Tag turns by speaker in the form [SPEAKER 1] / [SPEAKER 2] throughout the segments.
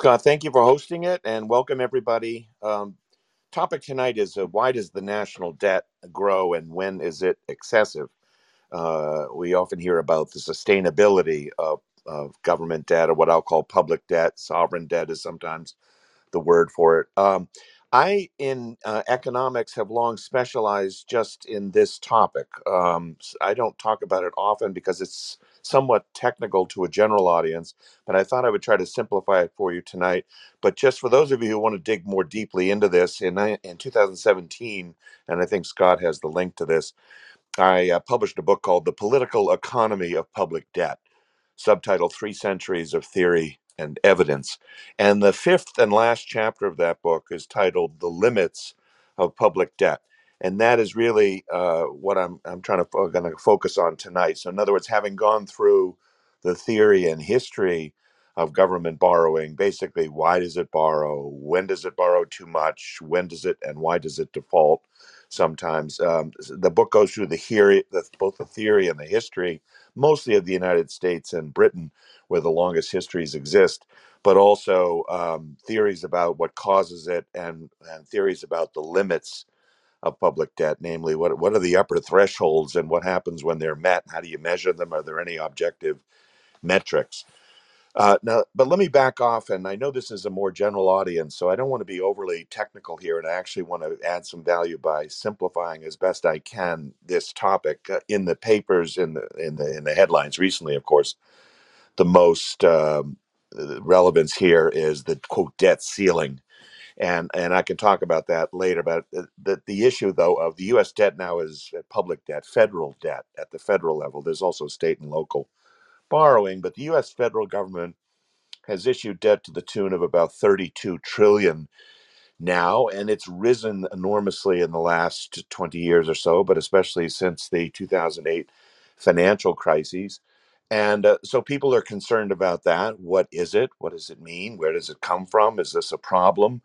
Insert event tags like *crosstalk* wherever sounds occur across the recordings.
[SPEAKER 1] Scott, thank you for hosting it and welcome everybody. Um, topic tonight is uh, why does the national debt grow and when is it excessive? Uh, we often hear about the sustainability of, of government debt or what I'll call public debt. Sovereign debt is sometimes the word for it. Um, I, in uh, economics, have long specialized just in this topic. Um, don't talk about it often because it's somewhat technical to a general audience, but I thought I would try to simplify it for you tonight. But just for those of you who want to dig more deeply into this, in, in 2017, and I think Scott has the link to this, I uh, published a book called The Political Economy of Public Debt subtitled Three Centuries of Theory and Evidence. And the fifth and last chapter of that book is titled The Limits of Public Debt. And that is really uh, what I'm, I'm trying to going to focus on tonight. So, in other words, having gone through the theory and history of government borrowing, basically, why does it borrow? When does it borrow too much? When does it and why does it default? Sometimes um, the book goes through the theory, the, both the theory and the history mostly of the United States and Britain, where the longest histories exist, but also um, theories about what causes it and, and theories about the limits of public debt, namely what what are the upper thresholds and what happens when they're met? How do you measure them? Are there any objective metrics? Uh, now, but let me back off, and I know this is a more general audience, so I don't want to be overly technical here, and I actually want to add some value by simplifying as best I can this topic uh, in the papers, in the in the in the headlines recently. Of course, the most um, relevance here is the quote debt ceiling, and and I can talk about that later. But the the, the issue though of the U.S. debt now is uh, public debt, federal debt at the federal level. There's also state and local borrowing, but the U.S. federal government has issued debt to the tune of about 32 trillion now and it's risen enormously in the last 20 years or so but especially since the 2008 financial crises and uh, so people are concerned about that what is it what does it mean where does it come from is this a problem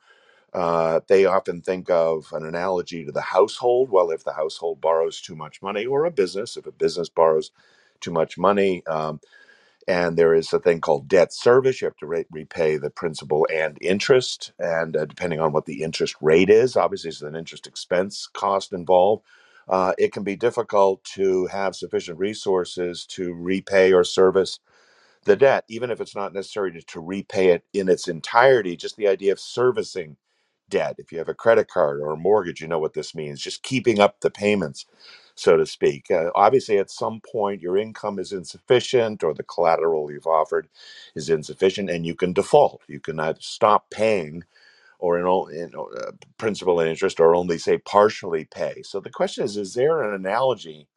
[SPEAKER 1] uh, they often think of an analogy to the household well if the household borrows too much money or a business if a business borrows too much money um, and there is a thing called debt service. You have to re- repay the principal and interest, and uh, depending on what the interest rate is, obviously there's an interest expense cost involved. Uh, it can be difficult to have sufficient resources to repay or service the debt, even if it's not necessary to, to repay it in its entirety. Just the idea of servicing debt. If you have a credit card or a mortgage, you know what this means. Just keeping up the payments, so to speak. Uh, obviously, at some point, your income is insufficient or the collateral you've offered is insufficient and you can default. You can either stop paying or in, o- in uh, principal and interest or only say partially pay. So the question is is there an analogy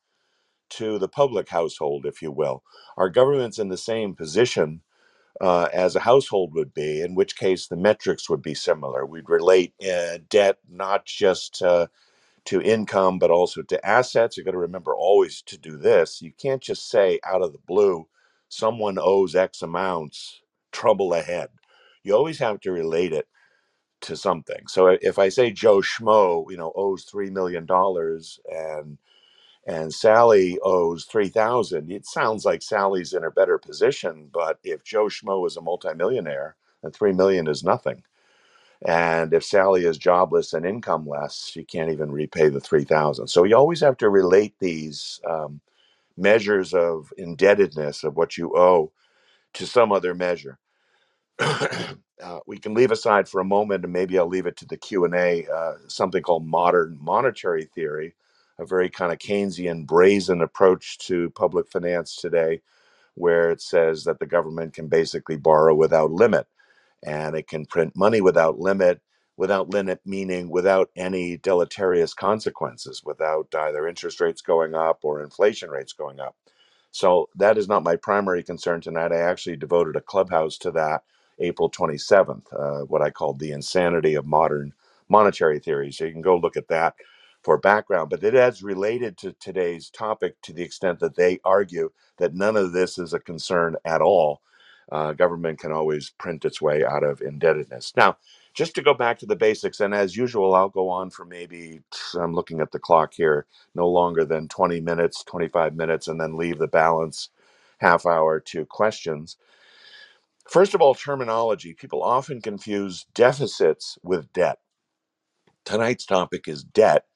[SPEAKER 1] to the public household, if you will? Are governments in the same position? Uh, as a household would be, in which case the metrics would be similar. We'd relate uh, debt not just to income, but also to assets. You've got to remember always to do this. You can't just say out of the blue, someone owes X amounts, trouble ahead. You always have to relate it to something. So if I say Joe Schmo, you know, owes $3 million and and Sally owes 3000 it sounds like Sally's in a better position but if Joe Schmo is a multimillionaire then 3 million is nothing. And if Sally is jobless and income less she can't even repay the 3000 so you always have to relate these um, measures of indebtedness of what you owe to some other measure. *coughs* Uh, we can leave aside for a moment, and maybe I'll leave it to the Q and A. Uh, something called modern monetary theory, a very kind of Keynesian, brazen approach to public finance today, where it says that the government can basically borrow without limit and it can print money without limit without limit meaning without any deleterious consequences without either interest rates going up or inflation rates going up. So that is not my primary concern tonight. I actually devoted a clubhouse to that april 27th uh, what i called the insanity of modern monetary theory so you can go look at that for background but it is related to today's topic to the extent that they argue that none of this is a concern at all uh, government can always print its way out of indebtedness. Now, just to go back to the basics, and as usual, I'll go on for maybe, *sniffs* I'm looking at the clock here, no longer than 20 minutes, 25 minutes, and then leave the balance half hour to questions. First of all, terminology. People often confuse deficits with debt. Tonight's topic is debt.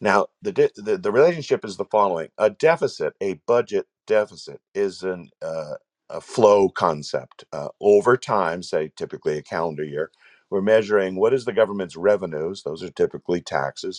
[SPEAKER 1] Now, the, the, the relationship is the following a deficit, a budget deficit, is an, uh, a flow concept. Uh, over time, say typically a calendar year, we're measuring what is the government's revenues, those are typically taxes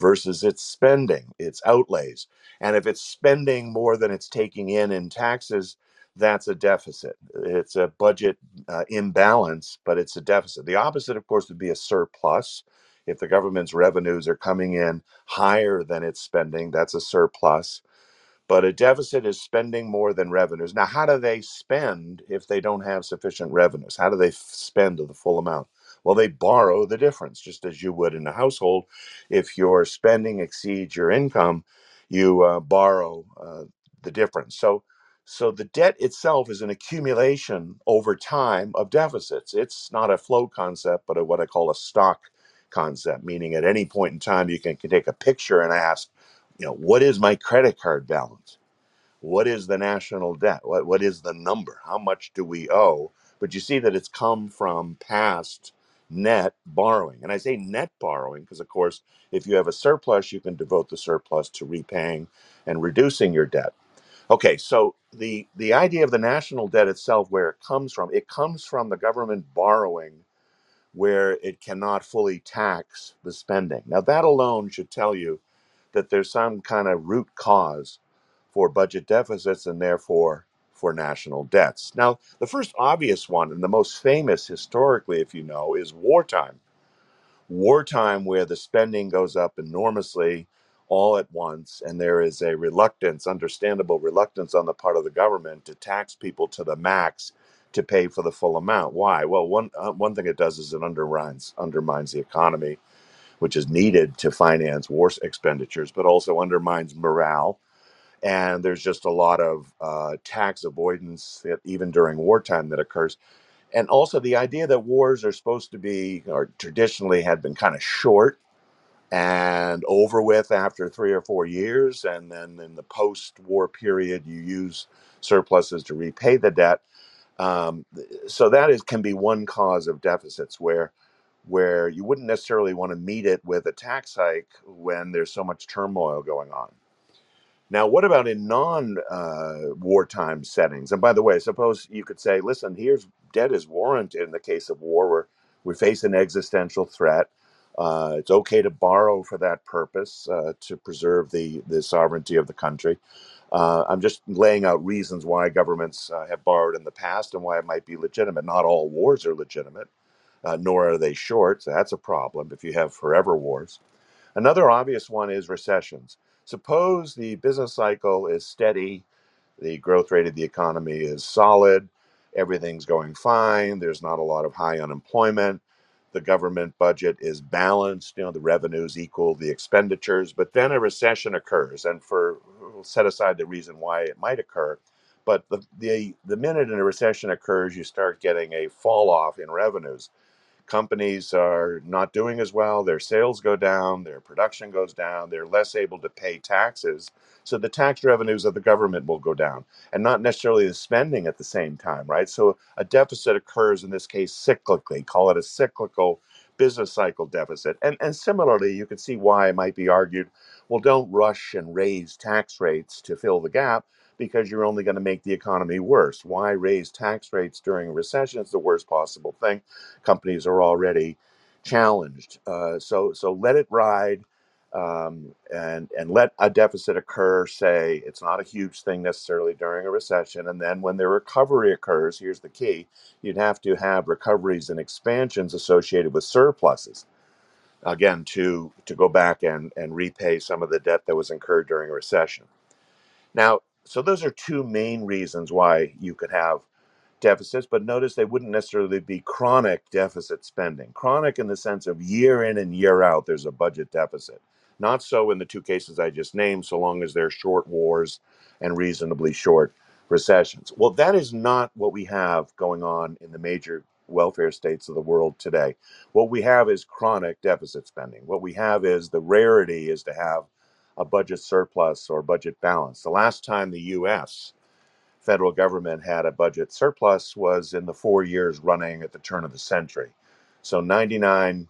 [SPEAKER 1] versus its spending, its outlays. And if it's spending more than it's taking in in taxes, that's a deficit. It's a budget uh, imbalance, but it's a deficit. The opposite, of course, would be a surplus. If the government's revenues are coming in higher than its spending, that's a surplus but a deficit is spending more than revenues. Now, how do they spend if they don't have sufficient revenues? How do they f- spend the full amount? Well, they borrow the difference, just as you would in a household. If your spending exceeds your income, you uh, borrow uh, the difference. So, so the debt itself is an accumulation over time of deficits. It's not a flow concept, but a, what I call a stock concept, meaning at any point in time you can, can take a picture and ask you know what is my credit card balance? What is the national debt? What what is the number? How much do we owe? But you see that it's come from past net borrowing. And i say net borrowing because of course if you have a surplus you can devote the surplus to repaying and reducing your debt. Okay so the the idea of the national debt itself where it comes from it comes from the government borrowing where it cannot fully tax the spending now that alone should tell you that there's some kind of root cause for budget deficits and therefore for national debts. Now, the first obvious one and the most famous historically, if you know, is wartime. Wartime, where the spending goes up enormously all at once, and there is a reluctance, understandable reluctance on the part of the government to tax people to the max to pay for the full amount. Why? Well, one uh, one thing it does is it undermines undermines the economy which is needed to finance war expenditures, but also undermines morale. And there's just a lot of uh, tax avoidance, that even during wartime, that occurs. And also the idea that wars are supposed to be, or traditionally had been kind of short and over with after three or four years. And then in the post war period, you use surpluses to repay the debt. Um, so that is can be one cause of deficits where where you wouldn't necessarily want to meet it with a tax hike when there's so much turmoil going on. Now, what about in non uh, wartime settings? And by the way, suppose you could say, listen, here's debt is warranted in the case of war where we face an existential threat. Uh, it's okay to borrow for that purpose uh, to preserve the, the sovereignty of the country. Uh, I'm just laying out reasons why governments uh, have borrowed in the past and why it might be legitimate. Not all wars are legitimate uh, nor are they short. So that's a problem if you have forever wars. Another obvious one is recessions. Suppose the business cycle is steady, the growth rate of the economy is solid, everything's going fine, there's not a lot of high unemployment, the government budget is balanced, you know, the revenues equal the expenditures, but then a recession occurs. And for we'll set aside the reason why it might occur, but the, the the minute a recession occurs, you start getting a fall off in revenues companies are not doing as well, their sales go down, their production goes down, they're less able to pay taxes. So the tax revenues of the government will go down and not necessarily the spending at the same time, right? So a deficit occurs in this case cyclically, call it a cyclical business cycle deficit. And and similarly, you can see why it might be argued, well, don't rush and raise tax rates to fill the gap because you're only going to make the economy worse. Why raise tax rates during a recession? It's the worst possible thing companies are already challenged. Uh, so so let it ride. Um, and and let a deficit occur. Say it's not a huge thing necessarily during a recession, and then when the recovery occurs, here's the key: you'd have to have recoveries and expansions associated with surpluses again to to go back and and repay some of the debt that was incurred during a recession. Now, so those are two main reasons why you could have deficits, but notice they wouldn't necessarily be chronic deficit spending. Chronic in the sense of year in and year out, there's a budget deficit. Not so in the two cases I just named, so long as they're short wars and reasonably short recessions. Well, that is not what we have going on in the major welfare states of the world today. What we have is chronic deficit spending. What we have is the rarity is to have a budget surplus or budget balance. The last time the US federal government had a budget surplus was in the four years running at the turn of the century. So 99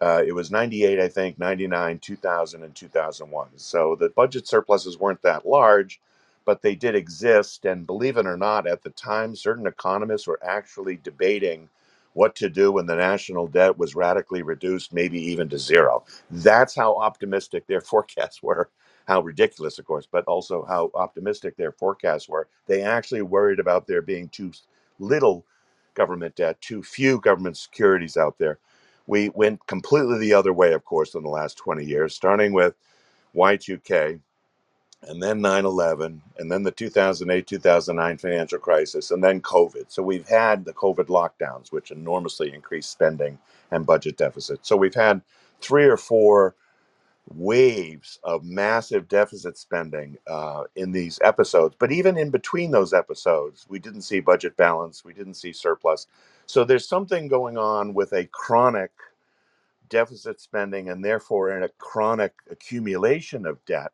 [SPEAKER 1] uh, it was 98, I think, 99, 2000, and 2001. So the budget surpluses weren't that large, but they did exist. And believe it or not, at the time, certain economists were actually debating what to do when the national debt was radically reduced, maybe even to zero. That's how optimistic their *laughs* forecasts were. How ridiculous, of course, but also how optimistic their forecasts were. They actually worried about there being too little government debt, too few government securities out there we went completely the other way, of course, in the last 20 years, starting with Y2K and then 9 11, and then the 2008 2009 financial crisis, and then COVID. So we've had the COVID lockdowns, which enormously increased spending and budget deficits. So we've had three or four waves of massive deficit spending uh, in these episodes. But even in between those episodes, we didn't see budget balance, we didn't see surplus. So there's something going on with a chronic deficit spending and therefore in a chronic accumulation of debt.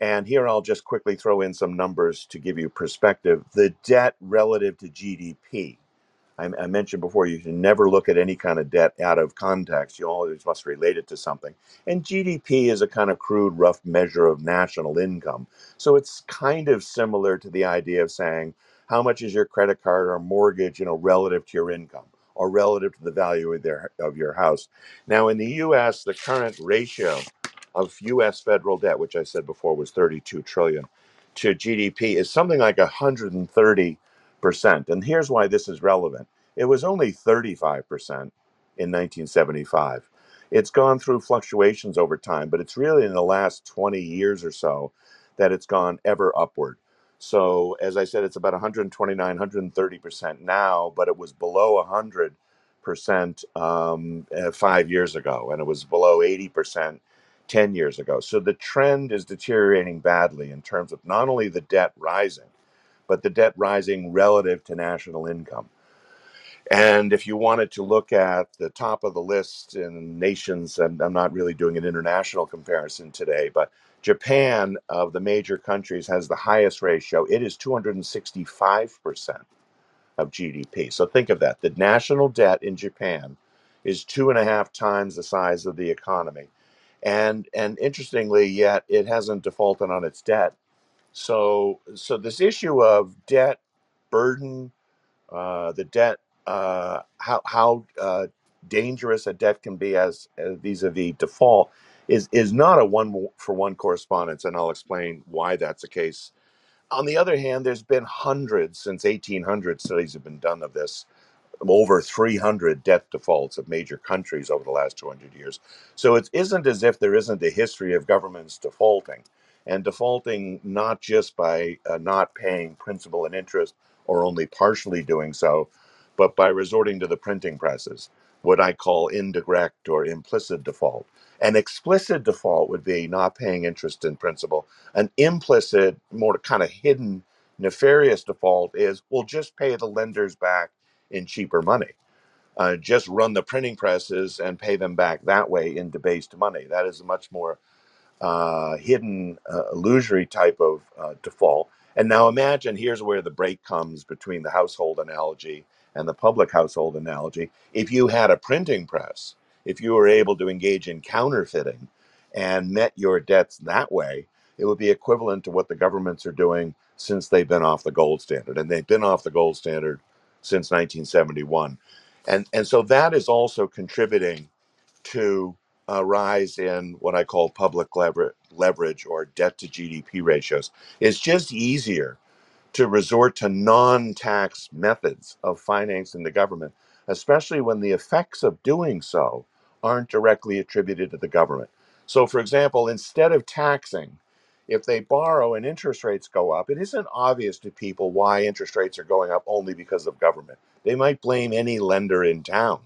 [SPEAKER 1] And here I'll just quickly throw in some numbers to give you perspective. The debt relative to GDP I, I mentioned before, you should never look at any kind of debt out of context. You always must relate it to something. And GDP is a kind of crude, rough measure of national income. So it's kind of similar to the idea of saying, how much is your credit card or mortgage, you know, relative to your income or relative to the value of their of your house. Now, in the U.S., the current ratio of U.S. federal debt, which I said before was 32 trillion, to GDP is something like 130 percent. And here's why this is relevant. It was only 35 percent in 1975. It's gone through fluctuations over time, but it's really in the last 20 years or so that it's gone ever upward. So, as I said, it's about 129, 130 percent now, but it was below 100 percent um, uh, five years ago, and it was below 80 percent 10 years ago. So the trend is deteriorating badly in terms of not only the debt rising but the debt rising relative to national income. And if you wanted to look at the top of the list in nations, and I'm not really doing an international comparison today, but Japan of the major countries has the highest ratio. It is 265% of GDP. So think of that. The national debt in Japan is two and a half times the size of the economy. And and interestingly, yet it hasn't defaulted on its debt so, so this issue of debt burden, uh, the debt, uh, how how uh, dangerous a debt can be as, as vis-a-vis default, is is not a one for one correspondence, and I'll explain why that's the case. On the other hand, there's been hundreds since 1800 studies have been done of this over 300 debt defaults of major countries over the last 200 years. So it isn't as if there isn't a history of governments defaulting and defaulting not just by uh, not paying principal and interest or only partially doing so, but by resorting to the printing presses, what I call indirect or implicit default. An explicit default would be not paying interest in principal. An implicit, more kind of hidden, nefarious default is we'll just pay the lenders back in cheaper money. Uh, just run the printing presses and pay them back that way in debased money. That is a much more uh, hidden uh, illusory type of uh, default. And now imagine here's where the break comes between the household analogy and the public household analogy. If you had a printing press, if you were able to engage in counterfeiting and met your debts that way, it would be equivalent to what the governments are doing since they've been off the gold standard. And they've been off the gold standard since 1971. And, and so that is also contributing to a rise in what I call public lever- leverage or debt to GDP ratios. It's just easier to resort to non tax methods of financing the government, especially when the effects of doing so aren't directly attributed to the government. So, for example, instead of taxing, if they borrow and interest rates go up, it isn't obvious to people why interest rates are going up only because of government. They might blame any lender in town.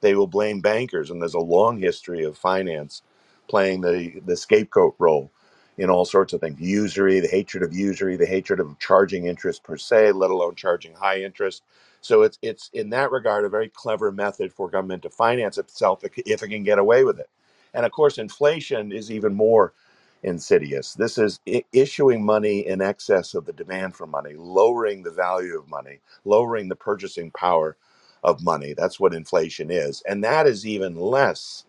[SPEAKER 1] They will blame bankers, and there's a long history of finance playing the, the scapegoat role in all sorts of things usury, the hatred of usury, the hatred of charging interest per se, let alone charging high interest. So it's it's in that regard a very clever method for government to finance itself if it can get away with it. And of course, inflation is even more insidious. This is I- issuing money in excess of the demand for money, lowering the value of money, lowering the purchasing power of money. That's what inflation is. And that is even less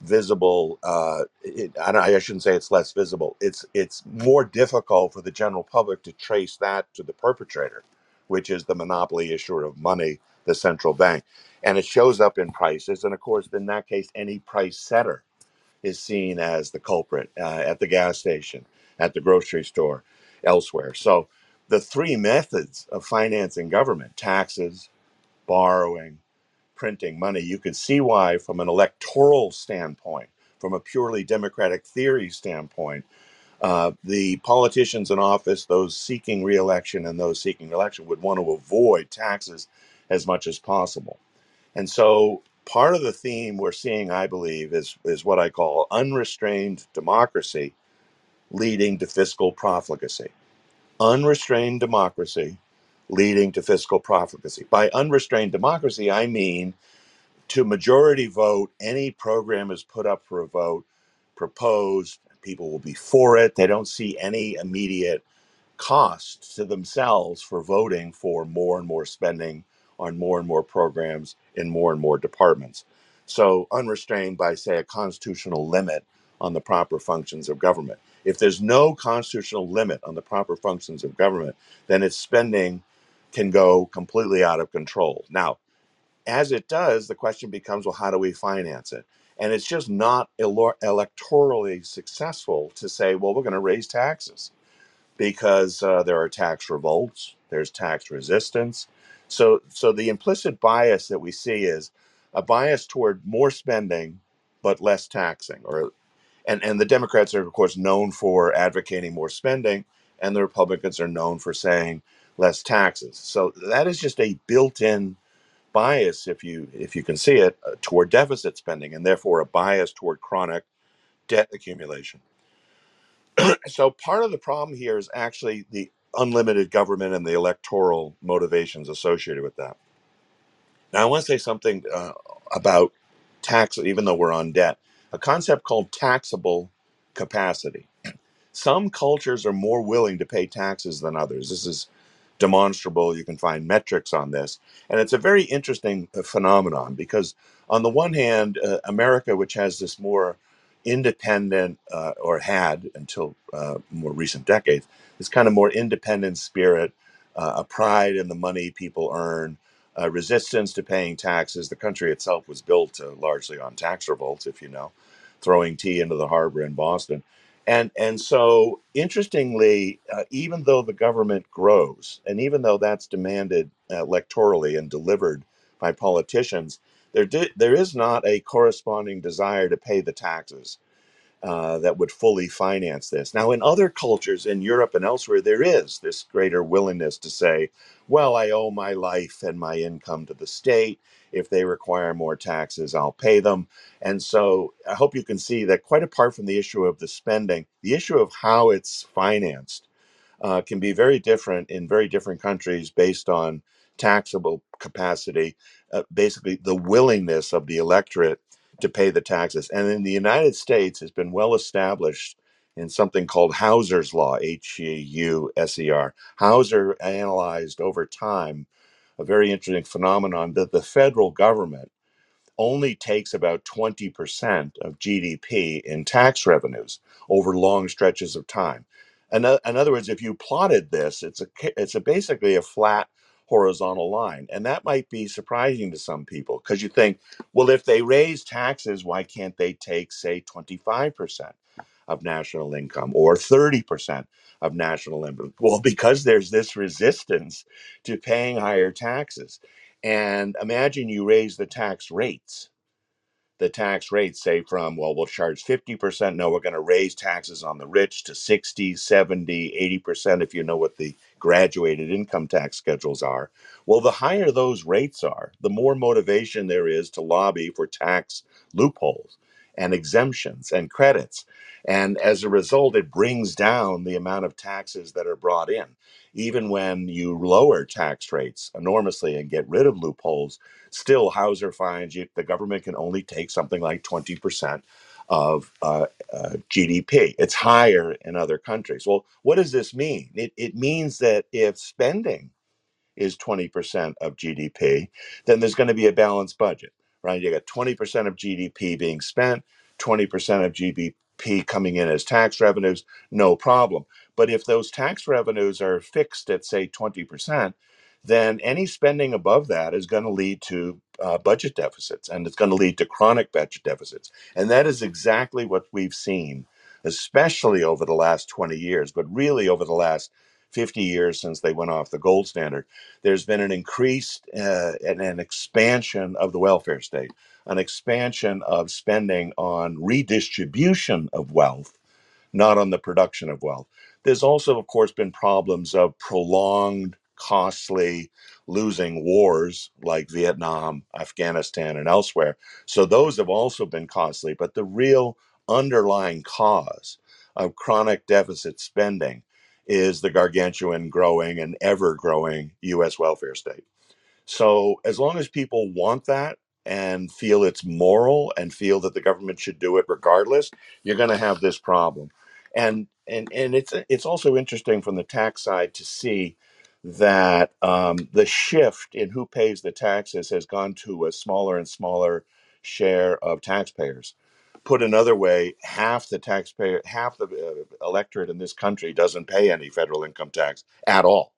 [SPEAKER 1] visible. Uh, it, I, don't, I shouldn't say it's less visible. It's it's more difficult for the general public to trace that to the perpetrator, which is the monopoly issuer of money, the central bank, and it shows up in prices. And of course, in that case, any price setter is seen as the culprit uh, at the gas station, at the grocery store, elsewhere. So the three methods of financing government: taxes, borrowing printing money, you could see why, from an electoral standpoint, from a purely democratic theory standpoint, uh, the politicians in office, those seeking reelection and those seeking election, would want to avoid taxes as much as possible. And so, part of the theme we're seeing, I believe, is is what I call unrestrained democracy leading to fiscal profligacy. Unrestrained democracy leading to fiscal profligacy. By unrestrained democracy, I mean to majority vote, any program is put up for a vote, proposed, and people will be for it. They don't see any immediate cost to themselves for voting for more and more spending on more and more programs in more and more departments. So, unrestrained by, say, a constitutional limit on the proper functions of government. If there's no constitutional limit on the proper functions of government, then its spending can go completely out of control. Now, as it does, the question becomes, well, how do we finance it? And it's just not electorally successful to say, well, we're going to raise taxes because uh, there are tax revolts, there's tax resistance. So, so the implicit bias that we see is a bias toward more spending but less taxing, or and and the Democrats are of course known for advocating more spending, and the Republicans are known for saying less taxes. So that is just a built-in bias, if you if you can see it, uh, toward deficit spending, and therefore a bias toward chronic debt accumulation. *clears throat* So part of the problem here is actually the unlimited government and the electoral motivations associated with that. Now, I want to say something uh, about tax, even though we're on debt, a concept called taxable capacity. Some cultures are more willing to pay taxes than others. This is demonstrable. You can find metrics on this. And it's a very interesting uh, phenomenon because, on the one hand, uh, America, which has this more independent, uh, or had until uh, more recent decades, this kind of more independent spirit, uh, a pride in the money people earn, resistance to paying taxes. The country itself was built uh, largely on tax revolts, if you know, throwing tea into the harbor in Boston and and so interestingly, uh, even though the government grows, and even though that's demanded uh, electorally and delivered by politicians, there di- there is not a corresponding desire to pay the taxes uh, that would fully finance this. Now, in other cultures in Europe and elsewhere, there is this greater willingness to say, well, I owe my life and my income to the state. If they require more taxes, I'll pay them. And so I hope you can see that quite apart from the issue of the spending, the issue of how it's financed uh, can be very different in very different countries based on taxable capacity, uh, basically the willingness of the electorate to pay the taxes. And in the United States, it's been well established in something called Hauser's Law, H E U S E R. Hauser analyzed over time a very interesting phenomenon that the federal government only takes about 20% of GDP in tax revenues over long stretches of time. O- in other words, if you plotted this, it's a it's a basically a flat horizontal line, and that might be surprising to some people because you think, well, if they raise taxes, why can't they take say 25%? of national income or 30% of national income. *laughs* Well, because there's this resistance to paying higher taxes. And imagine you raise the tax rates the tax rates say from well we'll charge 50% no we're going to raise taxes on the rich to 60 70 80% if you know what the graduated income tax schedules are well the higher those rates are the more motivation there is to lobby for tax loopholes and exemptions and credits. And as a result it brings down the amount of taxes that are brought in. Even when you lower tax rates enormously and get rid of loopholes Still, Hauser finds you, the government can only take something like 20% of uh, uh, GDP. It's higher in other countries. Well, what does this mean? It, it means that if spending is 20% of GDP, then there's going to be a balanced budget, right? You got 20% of GDP being spent, 20% of GDP coming in as tax revenues, no problem. But if those tax revenues are fixed at, say, 20%, then any spending above that is going to lead to uh, budget deficits and it's going to lead to chronic budget deficits. And that is exactly what we've seen, especially over the last 20 years, but really over the last 50 years since they went off the gold standard there's been an increased uh, and an expansion of the welfare state, an expansion of spending on redistribution of wealth, not on the production of wealth. There's also, of course, been problems of prolonged, costly, losing wars like Vietnam, Afghanistan, and elsewhere. So those have also been costly. But the real underlying cause of chronic deficit spending is the gargantuan growing and ever growing US welfare state. So as long as people want that and feel it's moral and feel that the government should do it regardless, you're going to have this problem. And and and it's it's also interesting from the tax side to see that um, the shift in who pays the taxes has gone to a smaller and smaller share of taxpayers. Put another way, half the taxpayer, half the uh, electorate in this country doesn't pay any federal income tax at all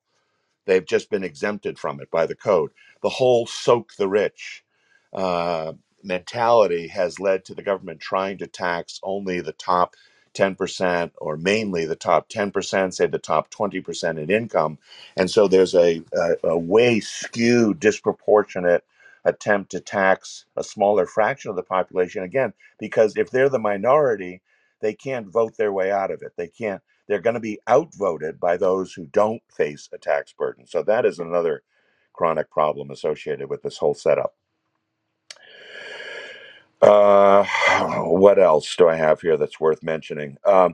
[SPEAKER 1] They've just been exempted from it by the code. The whole soak the rich uh, mentality has led to the government trying to tax only the top 10% or mainly the top 10%, say the top 20% in income. And so there's a, a, a way skewed, disproportionate attempt to tax a smaller fraction of the population. Again, because if they're the minority, they can't vote their way out of it. They can't they're going to be outvoted by those who don't face a tax burden. So that is another chronic problem associated with this whole setup. Uh, what else do I have here that's worth mentioning? Um,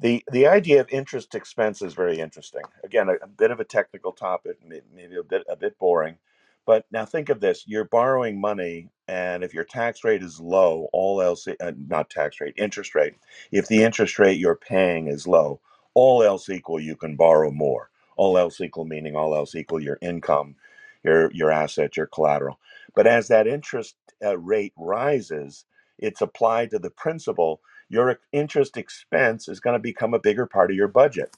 [SPEAKER 1] the the idea of interest expense is very interesting. Again, a, a bit of a technical topic, maybe a bit a bit boring, but now think of this: you're borrowing money, and if your tax rate is low, all else uh, not tax rate, interest rate. If the interest rate you're paying is low, all else equal, you can borrow more. All else equal meaning all else equal your income, your your asset, your collateral. But as that interest uh, rate rises, it's applied to the principal your interest expense is going to become a bigger part of your budget.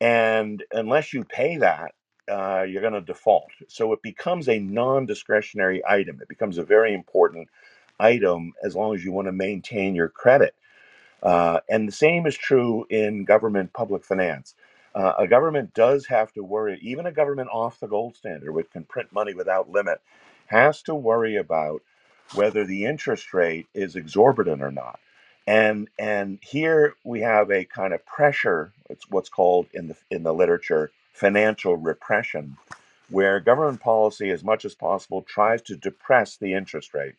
[SPEAKER 1] And unless you pay that, uh, you're going to default. So it becomes a non discretionary item. It becomes a very important item as long as you want to maintain your credit. Uh, and the same is true in government public finance. Uh, a government does have to worry, even a government off the gold standard, which can print money without limit, has to worry about whether the interest rate is exorbitant or not. And and here we have a kind of pressure. It's what's called in the in the literature financial repression, where government policy, as much as possible, tries to depress the interest rate.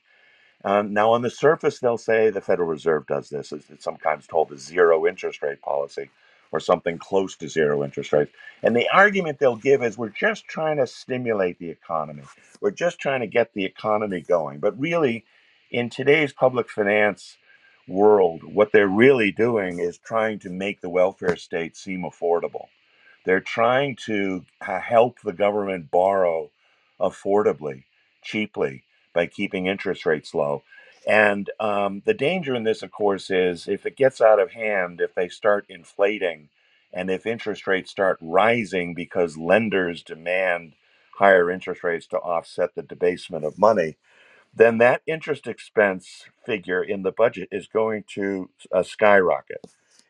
[SPEAKER 1] Um, now, on the surface, they'll say the Federal Reserve does this. It's, sometimes told a zero interest rate policy or something close to zero interest rates. And the argument they'll give is we're just trying to stimulate the economy. We're just trying to get the economy going. But really, in today's public finance world, what they're really doing is trying to make the welfare state seem affordable. They're trying to help the government borrow affordably, cheaply, by keeping interest rates low. And um, the danger in this, of course, is if it gets out of hand, if they start inflating, and if interest rates start rising because lenders demand higher interest rates to offset the debasement of money, then that interest expense figure in the budget is going to uh, skyrocket.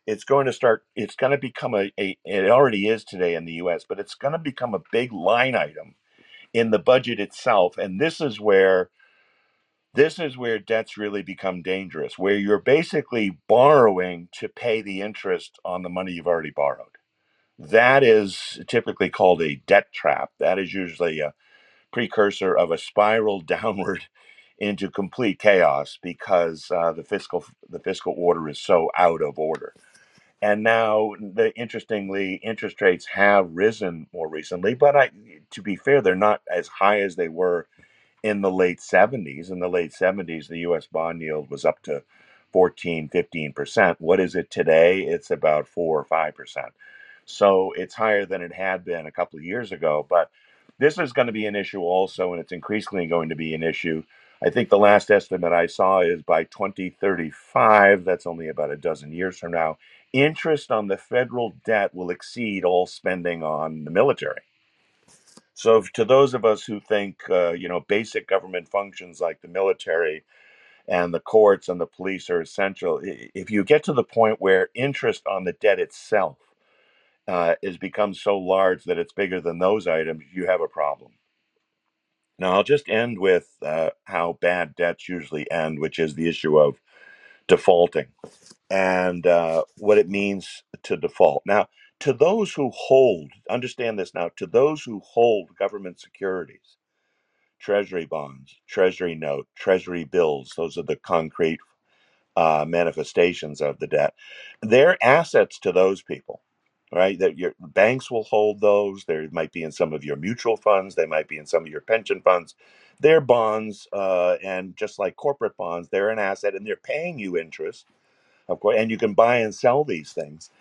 [SPEAKER 1] It's going to start, it's going to become a, a, it already is today in the US, but it's going to become a big line item in the budget itself. And this is where this is where debts really become dangerous, where you're basically borrowing to pay the interest on the money you've already borrowed. That is typically called a debt trap. That is usually a precursor of a spiral *laughs* downward into complete chaos because uh, the fiscal the fiscal order is so out of order. And now, the, interestingly, interest rates have risen more recently, but I, to be fair, they're not as high as they were in the late 70s. In the late 70s, the U.S. bond yield was up to 14, 15%. What is it today? It's about 4 or 5%. So it's higher than it had been a couple of years ago. But this is going to be an issue also, and it's increasingly going to be an issue. I think the last estimate I saw is by 2035, that's only about a dozen years from now, interest on the federal debt will exceed all spending on the military. So, to those of us who think, uh, you know, basic government functions like the military and the courts and the police are essential, if you get to the point where interest on the debt itself uh, is become so large that it's bigger than those items, you have a problem. Now, I'll just end with uh, how bad debts usually end, which is the issue of defaulting and uh, what it means to default. Now, to those who hold, understand this now, to those who hold government securities, treasury bonds, treasury note, treasury bills, those are the concrete uh, manifestations of the debt. They're assets to those people, right? That your banks will hold those. There might be in some of your mutual funds. They might be in some of your pension funds. They're bonds, uh, and just like corporate bonds, they're an asset, and they're paying you interest, of course. And you can buy and sell these things.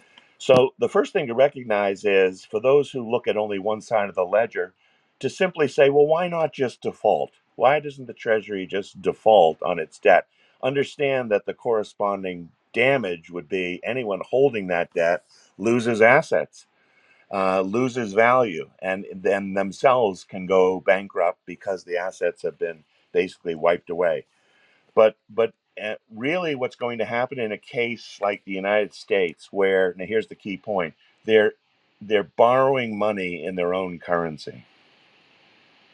[SPEAKER 1] So the first thing to recognize is for those who look at only one side of the ledger, to simply say, well, why not just default? Why doesn't the Treasury just default on its debt? Understand that the corresponding damage would be anyone holding that debt loses assets, uh, loses value, and then themselves can go bankrupt because the assets have been basically wiped away. But but really, what's going to happen in a case like the United States, where now here's the key point: they're they're borrowing money in their own currency.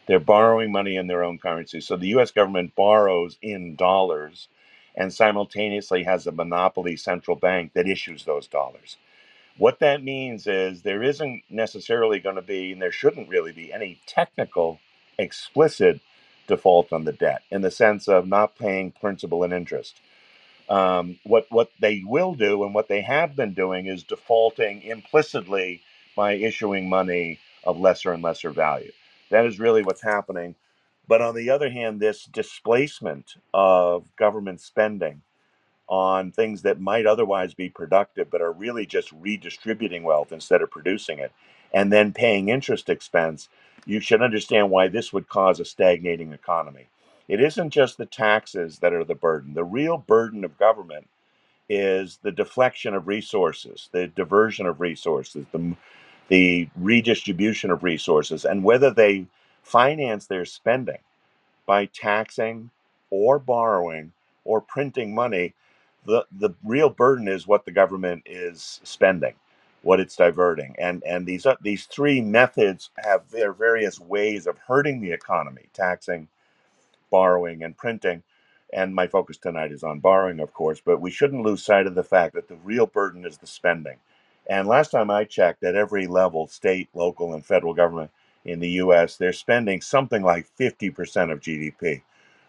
[SPEAKER 1] They're borrowing money in their own currency. So the U.S. government borrows in dollars, and simultaneously has a monopoly central bank that issues those dollars. What that means is there isn't necessarily going to be, and there shouldn't really be, any technical, explicit default on the debt in the sense of not paying principal and interest. Um, what what they will do and what they have been doing is defaulting implicitly by issuing money of lesser and lesser value. That is really what's happening. But on the other hand, this displacement of government spending on things that might otherwise be productive but are really just redistributing wealth instead of producing it and then paying interest expense, you should understand why this would cause a stagnating economy. It isn't just the taxes that are the burden. The real burden of government is the deflection of resources, the diversion of resources, the, the redistribution of resources, and whether they finance their spending by taxing or borrowing or printing money the the real burden is what the government is spending, what it's diverting, and and these uh, these three methods have their various ways of hurting the economy: taxing, borrowing, and printing. And my focus tonight is on borrowing, of course, but we shouldn't lose sight of the fact that the real burden is the spending. And last time I checked, at every level, state, local, and federal government in the U.S., they're spending something like 50% of GDP.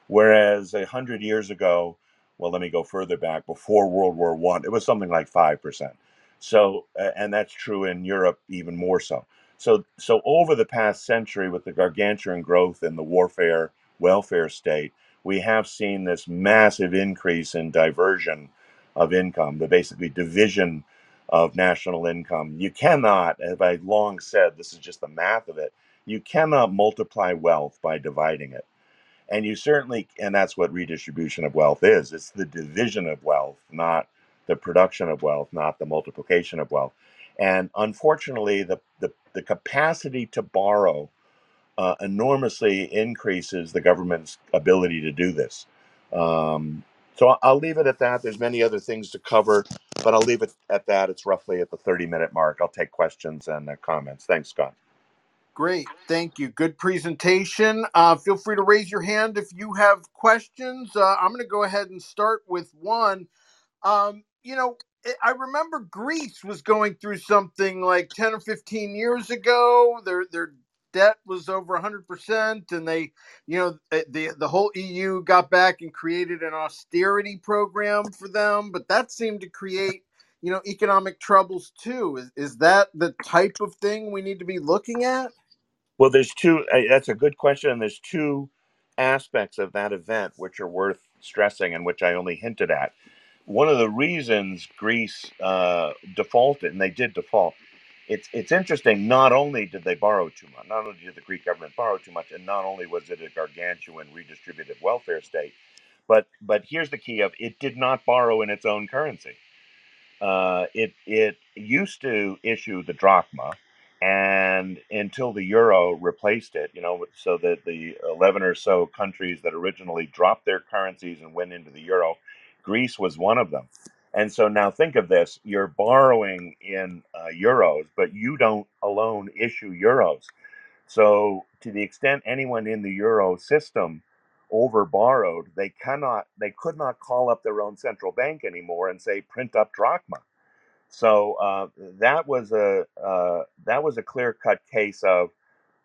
[SPEAKER 1] Whereas a hundred years ago, well, let me go further back. Before World War One, it was something like five percent. So, and that's true in Europe even more so. So, so over the past century, with the gargantuan growth in the warfare welfare state, we have seen this massive increase in diversion of income, the basically division of national income. You cannot, as I long said, this is just the math of it. You cannot multiply wealth by dividing it and you certainly and that's what redistribution of wealth is it's the division of wealth not the production of wealth not the multiplication of wealth and unfortunately the the, the capacity to borrow uh, enormously increases the government's ability to do this um, so i'll leave it at that there's many other things to cover but i'll leave it at that it's roughly at the 30 minute mark i'll take questions and uh, comments thanks scott
[SPEAKER 2] Great. Thank you. Good presentation. Uh, feel free to raise your hand if you have questions. Uh, I'm going to go ahead and start with one. Um, you know, I remember Greece was going through something like 10 or 15 years ago. Their their debt was over 100% and they, you know, the the whole EU got back and created an austerity program for them, but that seemed to create you know economic troubles too is, is that the type of thing we need to be looking at
[SPEAKER 1] well, there's two. uh, That's a good question. And there's two aspects of that event which are worth stressing and which I only hinted at. One of the reasons Greece uh, defaulted, and they did default, it's it's interesting. Not only did they borrow too much, not only did the Greek government borrow too much, and not only was it a gargantuan redistributive welfare state, but but here's the key of it did not borrow in its own currency. Uh, it it used to issue the drachma, and until the euro replaced it, you know, so that the eleven or so countries that originally dropped their currencies and went into the euro, Greece was one of them. And so now think of this: you're borrowing in uh, euros, but you don't alone issue euros. So to the extent anyone in the euro system over borrowed, they cannot, they could not call up their own central bank anymore and say print up drachma so uh, that was a uh, that was a clear cut case of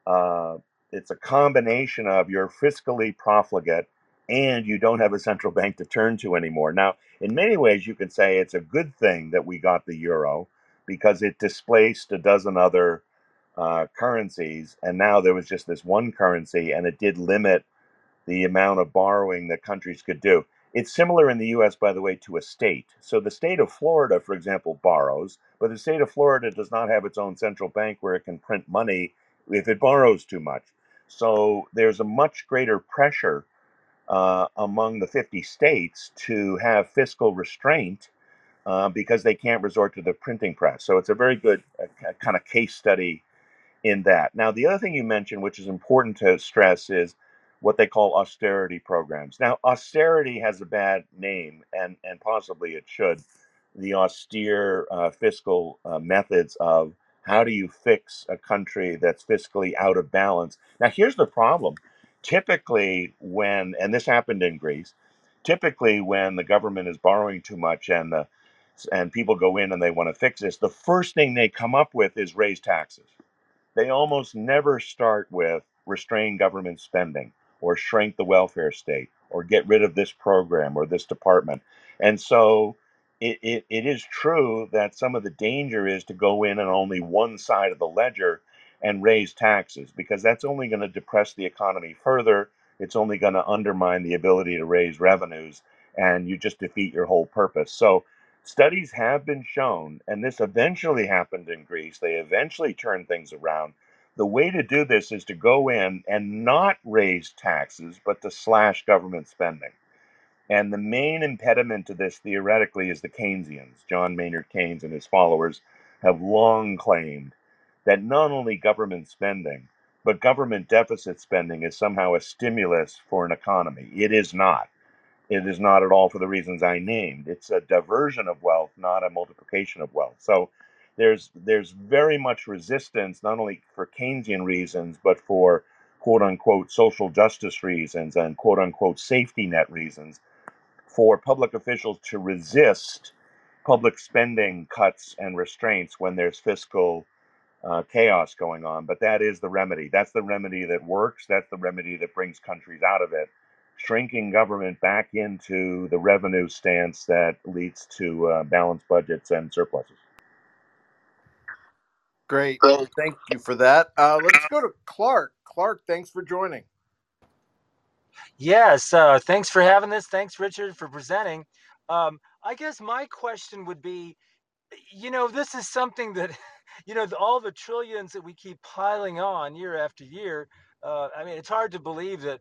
[SPEAKER 1] uh, it's a combination of you're fiscally profligate and you don't have a central bank to turn to anymore. Now, in many ways, you could say it's a good thing that we got the euro because it displaced a dozen other uh, currencies, and now there was just this one currency, and it did limit the amount of borrowing that countries could do. It's similar in the US, by the way, to a state. So the state of Florida, for example, borrows, but the state of Florida does not have its own central bank where it can print money if it borrows too much. So there's a much greater pressure uh, among the 50 states to have fiscal restraint uh, because they can't resort to the printing press. So it's a very good uh, kind of case study in that. Now, the other thing you mentioned, which is important to stress, is what they call austerity programs. Now, austerity has a bad name, and, and possibly it should. The austere uh, fiscal uh, methods of how do you fix a country that's fiscally out of balance. Now, here's the problem. Typically, when, and this happened in Greece, typically when the government is borrowing too much and the and people go in and they want to fix this, the first thing they come up with is raise taxes they almost never start with restrain government spending or shrink the welfare state or get rid of this program or this department. And so it, it, it is true that some of the danger is to go in on only one side of the ledger and raise taxes because that's only going to depress the economy further. It's only going to undermine the ability to raise revenues and you just defeat your whole purpose. So studies have been shown, and this eventually happened in Greece, they eventually turned things around. The way to do this is to go in and not raise taxes, but to slash government spending. And the main impediment to this, theoretically, is the Keynesians. John Maynard Keynes and his followers have long claimed that not only government spending, but government deficit spending is somehow a stimulus for an economy. It is not. It is not at all for the reasons I named. It's a diversion of wealth, not a multiplication of wealth. So there's there's very much resistance, not only for Keynesian reasons, but for quote unquote social justice reasons and quote unquote safety net reasons for public officials to resist public spending cuts and restraints when there's fiscal uh, chaos going on. But that is the remedy. That's the remedy that works. That's the remedy that brings countries out of it. Shrinking government back into the revenue stance that leads to uh, balanced budgets and surpluses.
[SPEAKER 2] Great. Well, Thank you for that. Uh, let's go to Clark. Clark, thanks for joining.
[SPEAKER 3] Yes, uh, thanks for having this. Thanks, Richard, for presenting. Um, I guess my question would be you know, this is something that, *laughs* you know, all the trillions that we keep piling on year after year. Uh, I mean, it's hard to believe that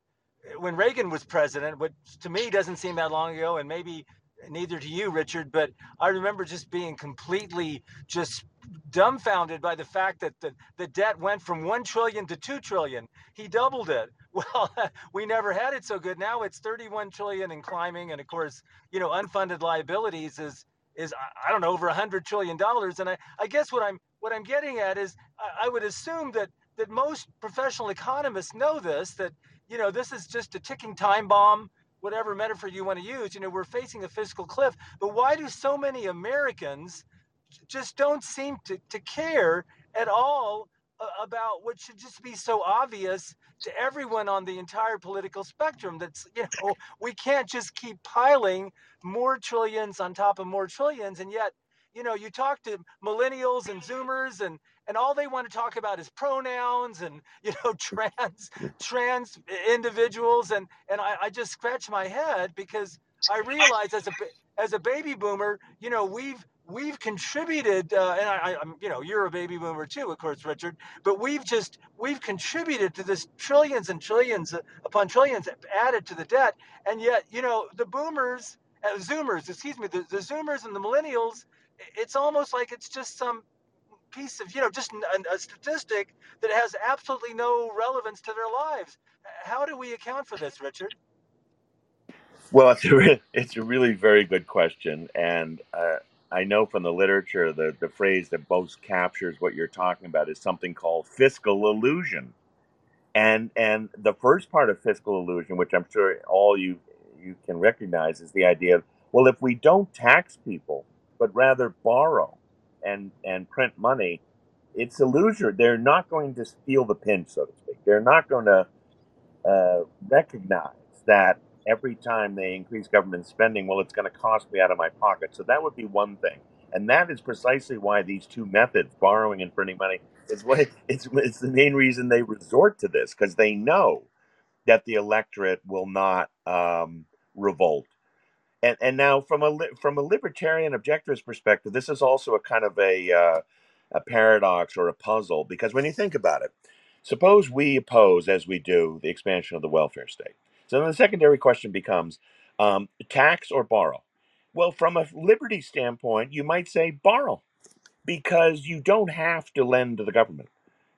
[SPEAKER 3] when Reagan was president, which to me doesn't seem that long ago, and maybe neither to you, Richard, but I remember just being completely just dumbfounded by the fact that the, the debt went from 1 trillion to 2 trillion. He doubled it. *laughs* Well, we never had it so good. Now it's 31 trillion and climbing. And of course, you know, unfunded liabilities is is I don't know over a hundred trillion dollars. And I, I guess what I'm what I'm getting at is I, I would assume that that most professional economists know this that you know this is just a ticking time bomb whatever metaphor you want to use you know we're facing a fiscal cliff but why do so many americans just don't seem to, to care at all about what should just be so obvious to everyone on the entire political spectrum that's you *laughs* know we can't just keep piling more trillions on top of more trillions and yet you know you talk to millennials and zoomers and and all they want to talk about is pronouns and *laughs* you know trans trans individuals and and I, I just scratch my head because I realize as a as a baby boomer, you know, we've we've contributed, uh, and I, I'm, you know, you're a baby boomer too, of course, Richard. But we've just we've contributed to this trillions and trillions upon trillions added to the debt, and yet, you know, the boomers, uh, Zoomers, excuse me, the, the Zoomers and the Millennials, it's almost like it's just some piece of, you know, just a, a statistic that has absolutely no relevance to their lives. How do we account for this, Richard?
[SPEAKER 1] Well, it's a re- it's a really very good question, and uh, I know from the literature the the phrase that most captures what you're talking about is something called fiscal illusion, and and the first part of fiscal illusion, which I'm sure all you you can recognize, is the idea of well, if we don't tax people but rather borrow and and print money, it's illusory. They're not going to feel the pinch, so to speak. They're not going to uh, recognize that every time they increase government spending, well, it's going to cost me out of my pocket. So that would be one thing. And that is precisely why these two methods, borrowing and printing money, is why *laughs* it's, it's the main reason they resort to this because they know that the electorate will not um, revolt. And, and now, from a from a libertarian objectivist perspective, this is also a kind of a uh, a paradox or a puzzle because when you think about it, suppose we oppose, as we do, the expansion of the welfare state. So then the secondary question becomes um, tax or borrow? Well, from a liberty standpoint, you might say borrow because you don't have to lend to the government.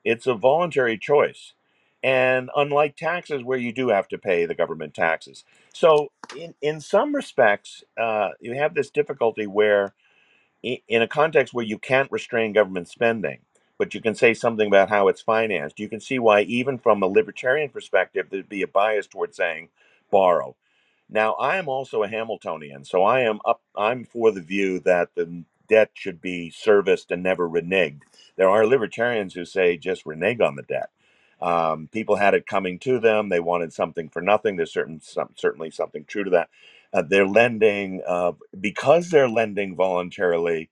[SPEAKER 1] It's a voluntary choice. And unlike taxes, where you do have to pay the government taxes. So, in, in some respects, uh, you have this difficulty where, in a context where you can't restrain government spending, but you can say something about how it's financed, you can see why, even from a libertarian perspective, there'd be a bias towards saying borrow. Now, I am also a Hamiltonian, so I am up. I'm for the view that the debt should be serviced and never reneged. There are libertarians who say just renege on the debt. Um, people had it coming to them; they wanted something for nothing. There's certain some, certainly something true to that. Uh, they're lending uh, because they're lending voluntarily.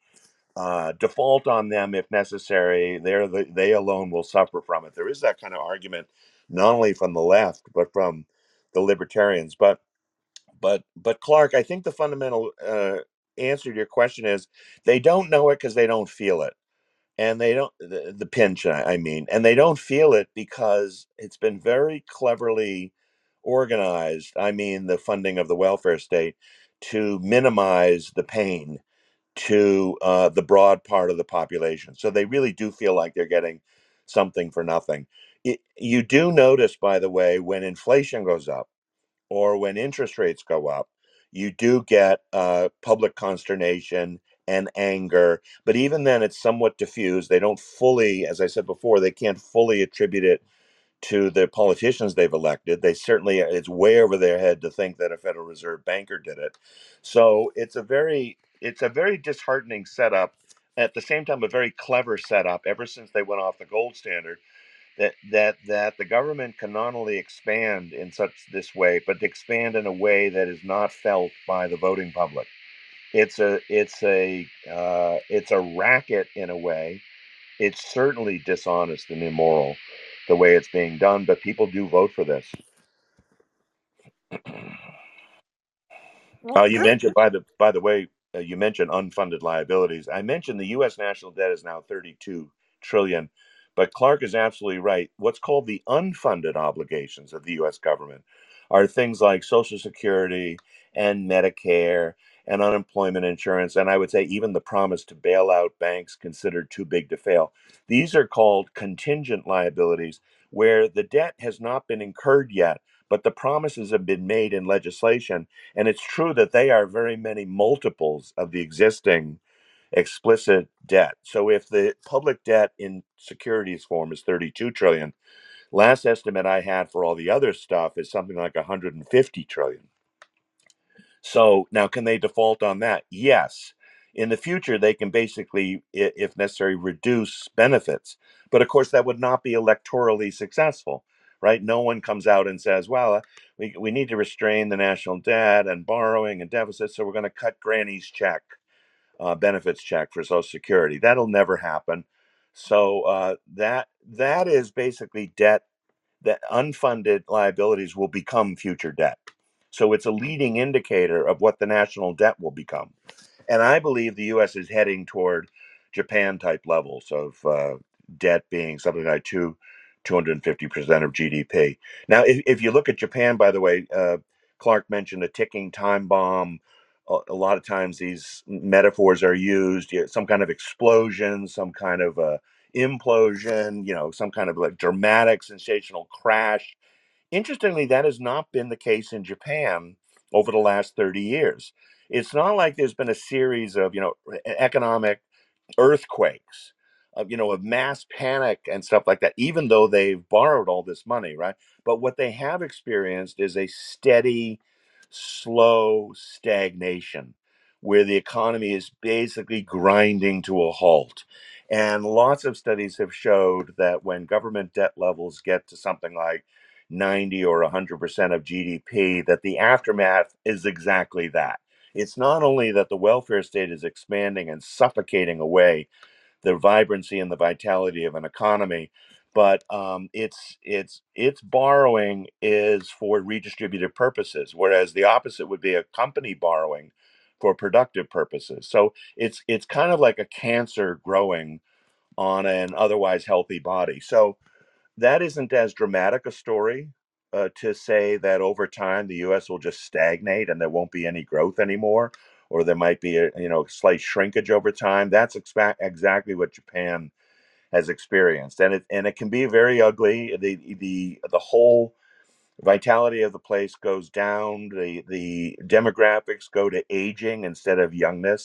[SPEAKER 1] Uh, default on them if necessary. They're the, they alone will suffer from it. There is that kind of argument, not only from the left but from the libertarians. But but but Clark, I think the fundamental uh, answer to your question is they don't know it because they don't feel it, and they don't the, the pinch. I I mean, and they don't feel it because it's been very cleverly organized. I mean, the funding of the welfare state to minimize the pain to uh, the broad part of the population. So they really do feel like they're getting something for nothing. It, you do notice, by the way, when inflation goes up or when interest rates go up, you do get uh, public consternation and anger. But even then, it's somewhat diffused. They don't fully, as I said before, they can't fully attribute it to the politicians they've elected. They certainly, it's way over their head to think that a Federal Reserve banker did it. So it's a very, it's a very disheartening setup. At the same time, a very clever setup. Ever since they went off the gold standard, that that that the government can not only expand in such this way, but expand in a way that is not felt by the voting public. It's a it's a uh, it's a racket in a way. It's certainly dishonest and immoral the way it's being done, but people do vote for this.
[SPEAKER 2] Well,
[SPEAKER 1] Uh, you mentioned by the by the way, uh, you mentioned unfunded liabilities. I mentioned the U.S. national debt is now 32 trillion, but Clark is absolutely right. What's called the unfunded obligations of the U.S. government are things like Social Security and Medicare and unemployment insurance, and I would say even the promise to bail out banks considered too big to fail. These are called contingent liabilities, where the debt has not been incurred yet, but the promises have been made in legislation and it's true that they are very many multiples of the existing explicit debt. So if the public debt in securities form is 32 trillion, last estimate I had for all the other stuff is something like 150 trillion. So now can they default on that? Yes. In the future, they can basically, if necessary, reduce benefits. But of course, that would not be electorally successful, right? No one comes out and says, well, uh, we, we need to restrain the national debt and borrowing and deficits, so we're going to cut Granny's check, uh, benefits check for Social Security. That'll never happen. So uh, that that is basically debt that unfunded liabilities will become future debt. So it's a leading indicator of what the national debt will become. And I believe the U.S. is heading toward Japan type levels of uh, debt being something like two, 250% of GDP. Now, if, if you look at Japan, by the way, uh, Clark mentioned a ticking time bomb. A, a lot of times these metaphors are used, you know, some kind of explosion, some kind of uh, implosion, you know, some kind of like dramatic, sensational crash. Interestingly, that has not been the case in Japan over the last 30 years. It's not like there's been a series of, you know, economic earthquakes, of, you know, of mass panic and stuff like that, even though they've borrowed all this money, right? But what they have experienced is a steady, slow stagnation where the economy is basically grinding to a halt. And lots of studies have showed that when government debt levels get to something like 90 or 100% of GDP, that the aftermath is exactly that. It's not only that the welfare state is expanding and suffocating away the vibrancy and the vitality of an economy, but um, it's it's its borrowing is for redistributive purposes, whereas the opposite would be a company borrowing for productive purposes. So it's it's kind of like a cancer growing on an otherwise healthy body. So that isn't as dramatic a story uh, to say that over time the U.S. will just stagnate and there won't be any growth anymore, or there might be a you know slight shrinkage over time. That's expa- exactly what Japan has experienced, and it and it can be very ugly. The the the whole vitality of the place goes down. The the demographics go to aging instead of youngness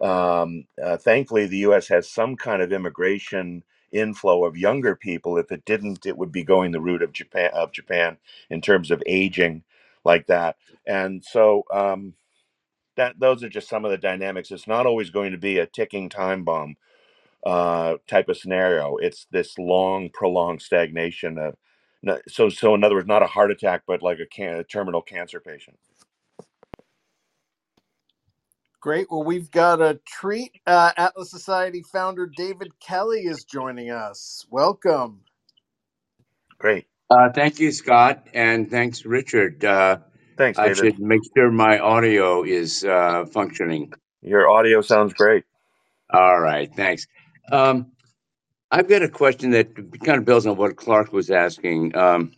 [SPEAKER 1] um, uh, thankfully, the U.S. has some kind of immigration inflow of younger people. If it didn't, it would be going the route of Japan of Japan in terms of aging like that. And so um, that those are just some of the dynamics. It's not always going to be a ticking time bomb uh, type of scenario. It's this long, prolonged stagnation. Of, so, so in other words, not a heart attack, but like a, can- a terminal cancer patient.
[SPEAKER 2] Great. Well, we've got a treat. Uh, Atlas Society founder David Kelley is joining us. Welcome.
[SPEAKER 1] Great.
[SPEAKER 4] Uh, thank you, Scott, and thanks, Richard. Uh,
[SPEAKER 1] Thanks,
[SPEAKER 4] I
[SPEAKER 1] David.
[SPEAKER 4] should make sure my audio is uh, functioning.
[SPEAKER 1] Your audio sounds great.
[SPEAKER 4] All right, thanks. Um, I've got a question that kind of builds on what Clark was asking, um,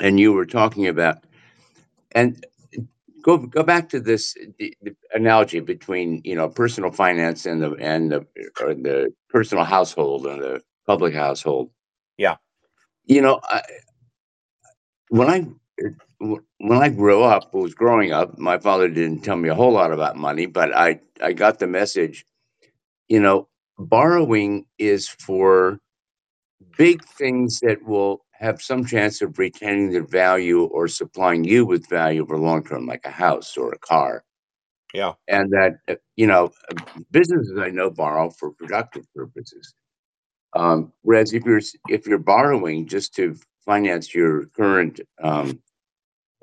[SPEAKER 4] and you were talking about. And go go back to this the, the analogy between you know personal finance and the and the or the personal household and the public household.
[SPEAKER 1] Yeah.
[SPEAKER 4] You know, I, when I when I grew up, was growing up, my father didn't tell me a whole lot about money, but I I got the message. You know, borrowing is for big things that will have some chance of retaining their value or supplying you with value over long term, like a house or a car.
[SPEAKER 1] Yeah.
[SPEAKER 4] And that uh, you know, businesses I know borrow for productive purposes. Um, whereas if you're if you're borrowing just to finance your current um,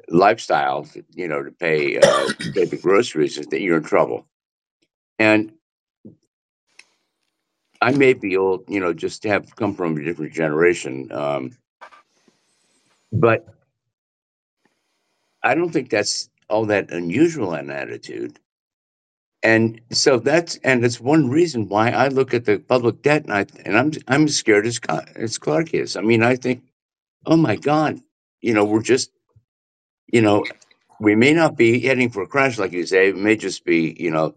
[SPEAKER 4] lifestyle, you know, to pay uh, pay the groceries, that you're in trouble. And I may be old, you know, just have come from a different generation, um, but I don't think that's all that unusual an attitude. And so that's and it's one reason why I look at the public debt and I and I'm I'm scared as as Clark is. I mean, I think, oh my God, you know, we're just, you know, we may not be heading for a crash like you say. It may just be, you know,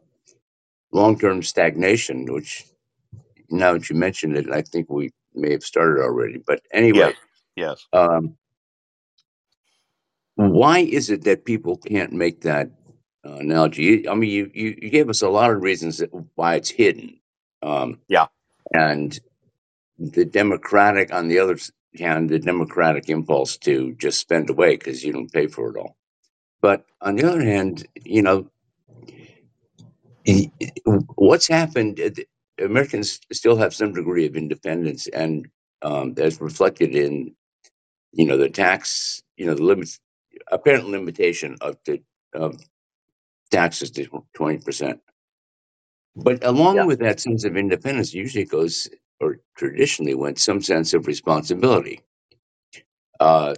[SPEAKER 4] long term stagnation, which now that you mentioned it, I think we may have started already. But anyway,
[SPEAKER 1] Yes.
[SPEAKER 4] um, why is it that people can't make that uh, analogy? You- I mean, you, you you gave us a lot of reasons that, why it's hidden. Um,
[SPEAKER 1] Yeah.
[SPEAKER 4] and the democratic, on the other s- hand, the democratic impulse to just spend away because you don't pay for it all. But on the other hand, you know, what's happened? uh, Americans still have some degree of independence, and um, that's reflected in you know the tax, you know, the limits, apparent limitation of the of taxes to twenty percent. But along
[SPEAKER 1] Yeah.
[SPEAKER 4] with that sense of independence, usually goes or traditionally went some sense of responsibility. Uh,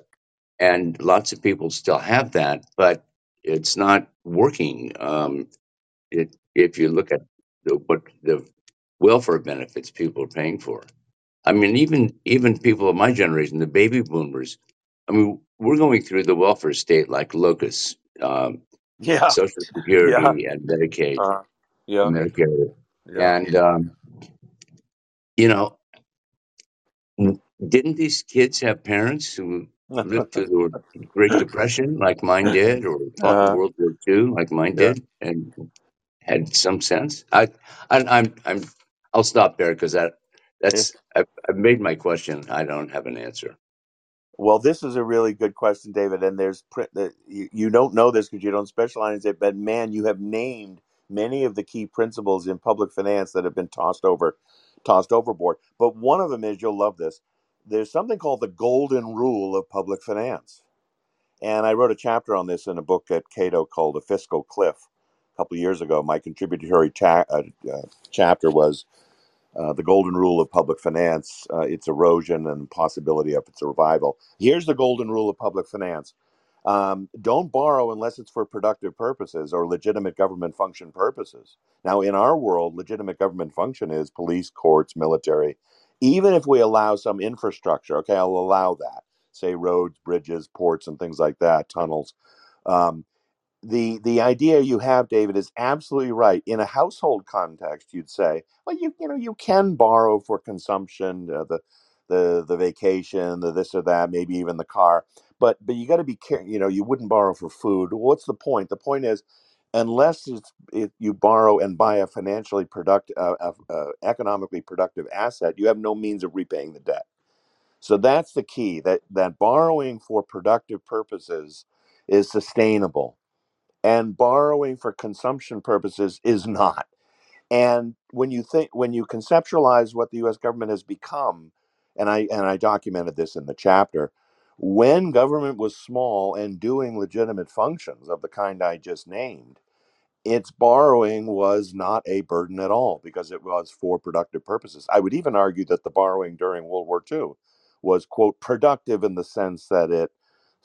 [SPEAKER 4] and lots of people still have that, but it's not working. Um, it, if you look at the, what the welfare benefits people are paying for, I mean, even even people of my generation, the baby boomers, I mean, we're going through the welfare state like locusts, um,
[SPEAKER 1] Yeah.
[SPEAKER 4] Social *laughs*
[SPEAKER 1] Yeah.
[SPEAKER 4] Security and Medicaid,
[SPEAKER 1] Uh, yeah.
[SPEAKER 4] Medicare,
[SPEAKER 1] Yeah.
[SPEAKER 4] and um, you know, didn't these kids have parents who lived through the Great Depression like mine *laughs* did, or fought in
[SPEAKER 1] uh,
[SPEAKER 4] World War II like mine
[SPEAKER 1] yeah.
[SPEAKER 4] did, and had some sense? I, I I'm I'm I'll stop there because that that's I've, I've made my question. I don't have an answer.
[SPEAKER 1] Well, this is a really good question, David. And there's pr- the, you, you don't know this because you don't specialize in it, but man, you have named many of the key principles in public finance that have been tossed over, tossed overboard. But one of them is you'll love this. There's something called the golden rule of public finance, and I wrote a chapter on this in a book at Cato called "The Fiscal Cliff" a couple years ago. My contributory uh, uh, chapter was uh, the golden rule of public finance, uh, its erosion and possibility of its revival. Here's the golden rule of public finance um, don't borrow unless it's for productive purposes or legitimate government function purposes. Now, in our world, legitimate government function is police, courts, military. Even if we allow some infrastructure, okay, I'll allow that, say roads, bridges, ports, and things like that, tunnels. Um, the the idea you have david is absolutely right in a household context you'd say well you you know you can borrow for consumption uh, the the the vacation the this or that maybe even the car but but you got to be careful you know you wouldn't borrow for food. What's the point? The point is unless it's you borrow and buy a financially productive uh, uh, economically productive asset you have no means of repaying the debt. So that's the key that that borrowing for productive purposes is sustainable and borrowing for consumption purposes is not. And when you think when you conceptualize what the US government has become, and I and I documented this in the chapter, when government was small and doing legitimate functions of the kind I just named, its borrowing was not a burden at all because it was for productive purposes. I would even argue that the borrowing during World War II was, quote, productive in the sense that it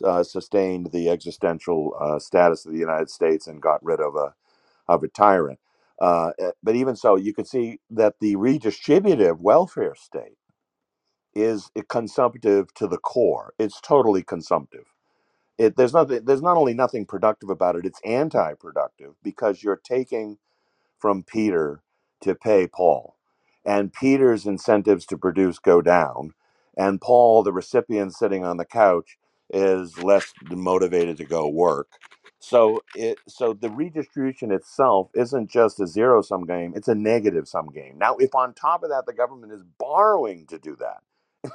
[SPEAKER 1] uh, sustained the existential uh, status of the United States and got rid of a, of a tyrant. Uh, eh, but even so, you can see that the redistributive welfare state is consumptive to the core. It's totally consumptive. It there's not there's not only nothing productive about it it's anti-productive because you're taking from peter to pay paul. And peter's incentives to produce go down and paul the recipient sitting on the couch is less motivated to go work. So it so the redistribution itself isn't just a zero sum game it's a negative sum game. Now if on top of that the government is borrowing to do that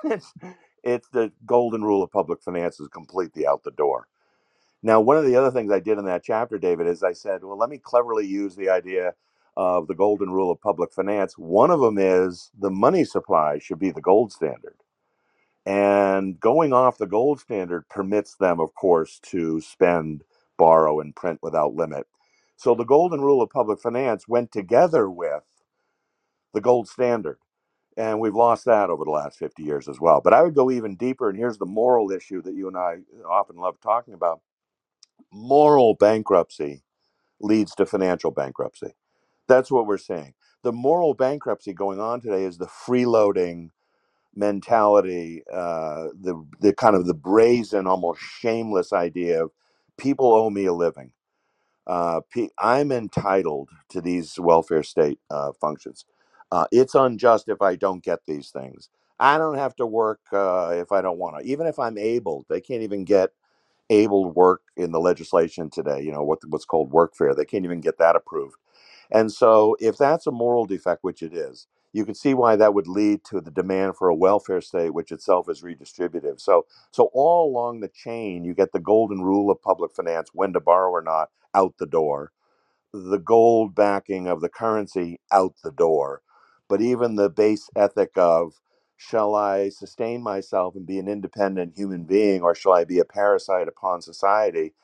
[SPEAKER 1] it's, *laughs* it's the golden rule of public finance is completely out the door now, one of the other things I did in that chapter, David, is I said, well, let me cleverly use the idea of the golden rule of public finance. One of them is the money supply should be the gold standard. And going off the gold standard permits them, of course, to spend, borrow, and print without limit. So the golden rule of public finance went together with the gold standard. And we've lost that over the last 50 years as well. But I would go even deeper. And here's the moral issue that you and I often love talking about moral bankruptcy leads to financial bankruptcy. That's what we're saying. The moral bankruptcy going on today is the freeloading mentality, uh, the the kind of the brazen, almost shameless idea of people owe me a living. Uh, I'm entitled to these welfare state uh, functions. Uh, it's unjust if I don't get these things. I don't have to work uh, if I don't want to. Even if I'm able, they can't even get able work in the legislation today. You know what what's called workfare. They can't even get that approved. And so, if that's a moral defect, which it is, you can see why that would lead to the demand for a welfare state, which itself is redistributive. So, so all along the chain, you get the golden rule of public finance: when to borrow or not, out the door the gold backing of the currency out the door. But even the base ethic of shall I sustain myself and be an independent human being, or shall I be a parasite upon society?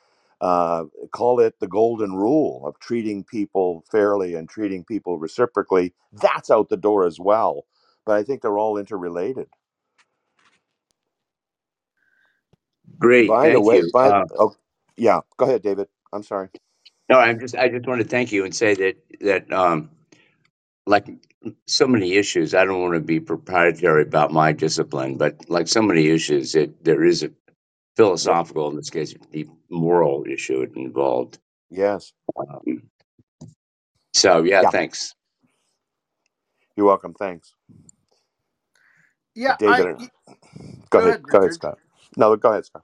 [SPEAKER 1] Uh, call it the golden rule of treating people fairly and treating people reciprocally. That's out the door as well. But I think they're all interrelated.
[SPEAKER 4] Great,
[SPEAKER 1] By the way, by
[SPEAKER 4] Uh,
[SPEAKER 1] oh yeah, go ahead, David. I'm sorry.
[SPEAKER 4] no, I'm just I just want to thank you and say that that um, like so many issues, I don't want to be proprietary about my discipline, but like so many issues, it there is a philosophical, in this case, the moral issue involved.
[SPEAKER 1] Yes.
[SPEAKER 4] Um, so yeah,
[SPEAKER 1] Yeah.
[SPEAKER 4] thanks.
[SPEAKER 1] You're welcome. Thanks,
[SPEAKER 2] Yeah,
[SPEAKER 1] Uh,
[SPEAKER 2] I
[SPEAKER 1] David.
[SPEAKER 2] y-
[SPEAKER 1] Go
[SPEAKER 2] go
[SPEAKER 1] ahead.
[SPEAKER 2] ahead,
[SPEAKER 1] Go ahead, Scott. No, go ahead, Scott.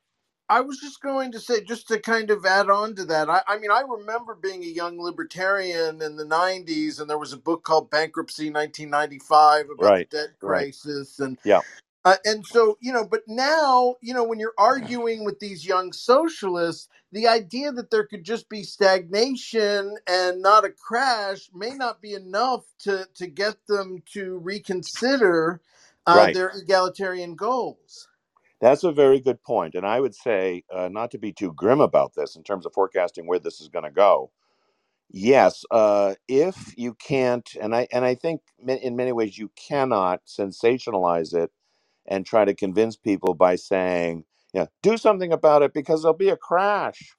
[SPEAKER 2] I was just going to say, just to kind of add on to that, I, I mean, I remember being a young libertarian in the 90s, and there was a book called Bankruptcy 1995 about
[SPEAKER 1] Right.
[SPEAKER 2] the debt
[SPEAKER 1] Right.
[SPEAKER 2] crisis. And,
[SPEAKER 1] Yeah.
[SPEAKER 2] uh, and so, you know, but now, you know, when you're arguing with these young socialists, the idea that there could just be stagnation and not a crash may not be enough to, to get them to reconsider uh,
[SPEAKER 1] Right.
[SPEAKER 2] their egalitarian goals.
[SPEAKER 1] That's a very good point. and I would say uh, not to be too grim about this in terms of forecasting where this is going to go. Yes, uh, if you can't, and I and I think in many ways you cannot sensationalize it and try to convince people by saying, "Yeah, do something about it because there'll be a crash."